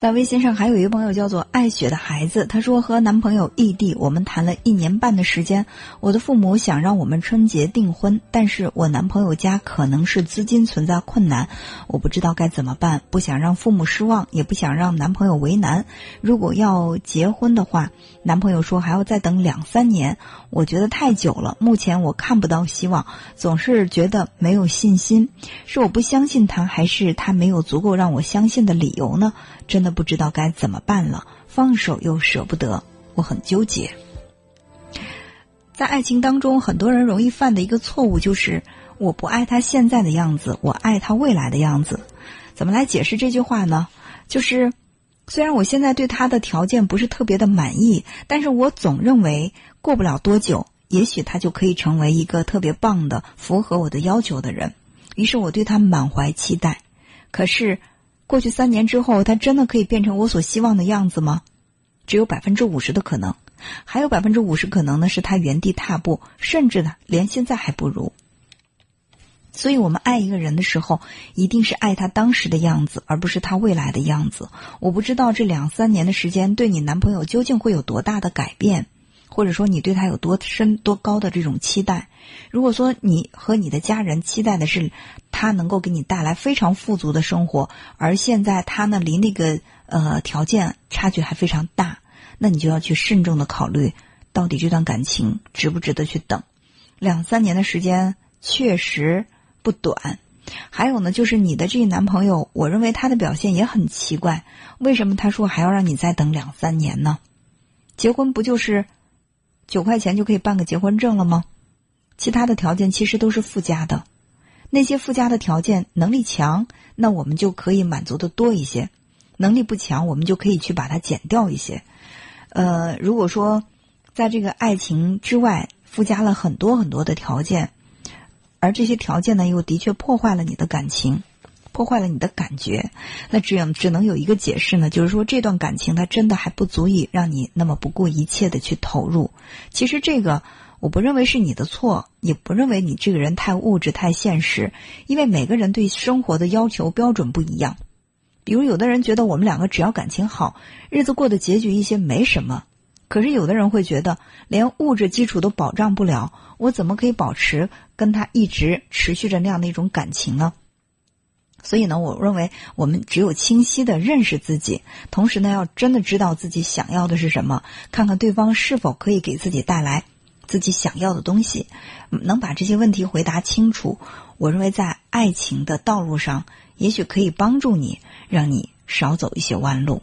在微信上还有一个朋友叫做爱雪的孩子，他说和男朋友异地，我们谈了一年半的时间。我的父母想让我们春节订婚，但是我男朋友家可能是资金存在困难，我不知道该怎么办，不想让父母失望，也不想让男朋友为难。如果要结婚的话，男朋友说还要再等两三年，我觉得太久了。目前我看不到希望，总是觉得没有信心，是我不相信他，还是他没有足够让我相信的理由呢？真的不知道该怎么办了，放手又舍不得，我很纠结。在爱情当中，很多人容易犯的一个错误就是，我不爱他现在的样子，我爱他未来的样子。怎么来解释这句话呢？就是，虽然我现在对他的条件不是特别的满意，但是我总认为过不了多久，也许他就可以成为一个特别棒的、符合我的要求的人。于是我对他满怀期待。可是。过去三年之后，他真的可以变成我所希望的样子吗？只有百分之五十的可能，还有百分之五十可能呢，是他原地踏步，甚至呢，连现在还不如。所以，我们爱一个人的时候，一定是爱他当时的样子，而不是他未来的样子。我不知道这两三年的时间，对你男朋友究竟会有多大的改变。或者说你对他有多深多高的这种期待？如果说你和你的家人期待的是他能够给你带来非常富足的生活，而现在他呢离那个呃条件差距还非常大，那你就要去慎重的考虑，到底这段感情值不值得去等？两三年的时间确实不短。还有呢，就是你的这个男朋友，我认为他的表现也很奇怪。为什么他说还要让你再等两三年呢？结婚不就是？九块钱就可以办个结婚证了吗？其他的条件其实都是附加的，那些附加的条件，能力强，那我们就可以满足的多一些；能力不强，我们就可以去把它减掉一些。呃，如果说在这个爱情之外附加了很多很多的条件，而这些条件呢，又的确破坏了你的感情。破坏了你的感觉，那只有只能有一个解释呢，就是说这段感情它真的还不足以让你那么不顾一切的去投入。其实这个我不认为是你的错，也不认为你这个人太物质太现实，因为每个人对生活的要求标准不一样。比如有的人觉得我们两个只要感情好，日子过得拮据一些没什么，可是有的人会觉得连物质基础都保障不了，我怎么可以保持跟他一直持续着那样的一种感情呢？所以呢，我认为我们只有清晰的认识自己，同时呢，要真的知道自己想要的是什么，看看对方是否可以给自己带来自己想要的东西，能把这些问题回答清楚。我认为在爱情的道路上，也许可以帮助你，让你少走一些弯路。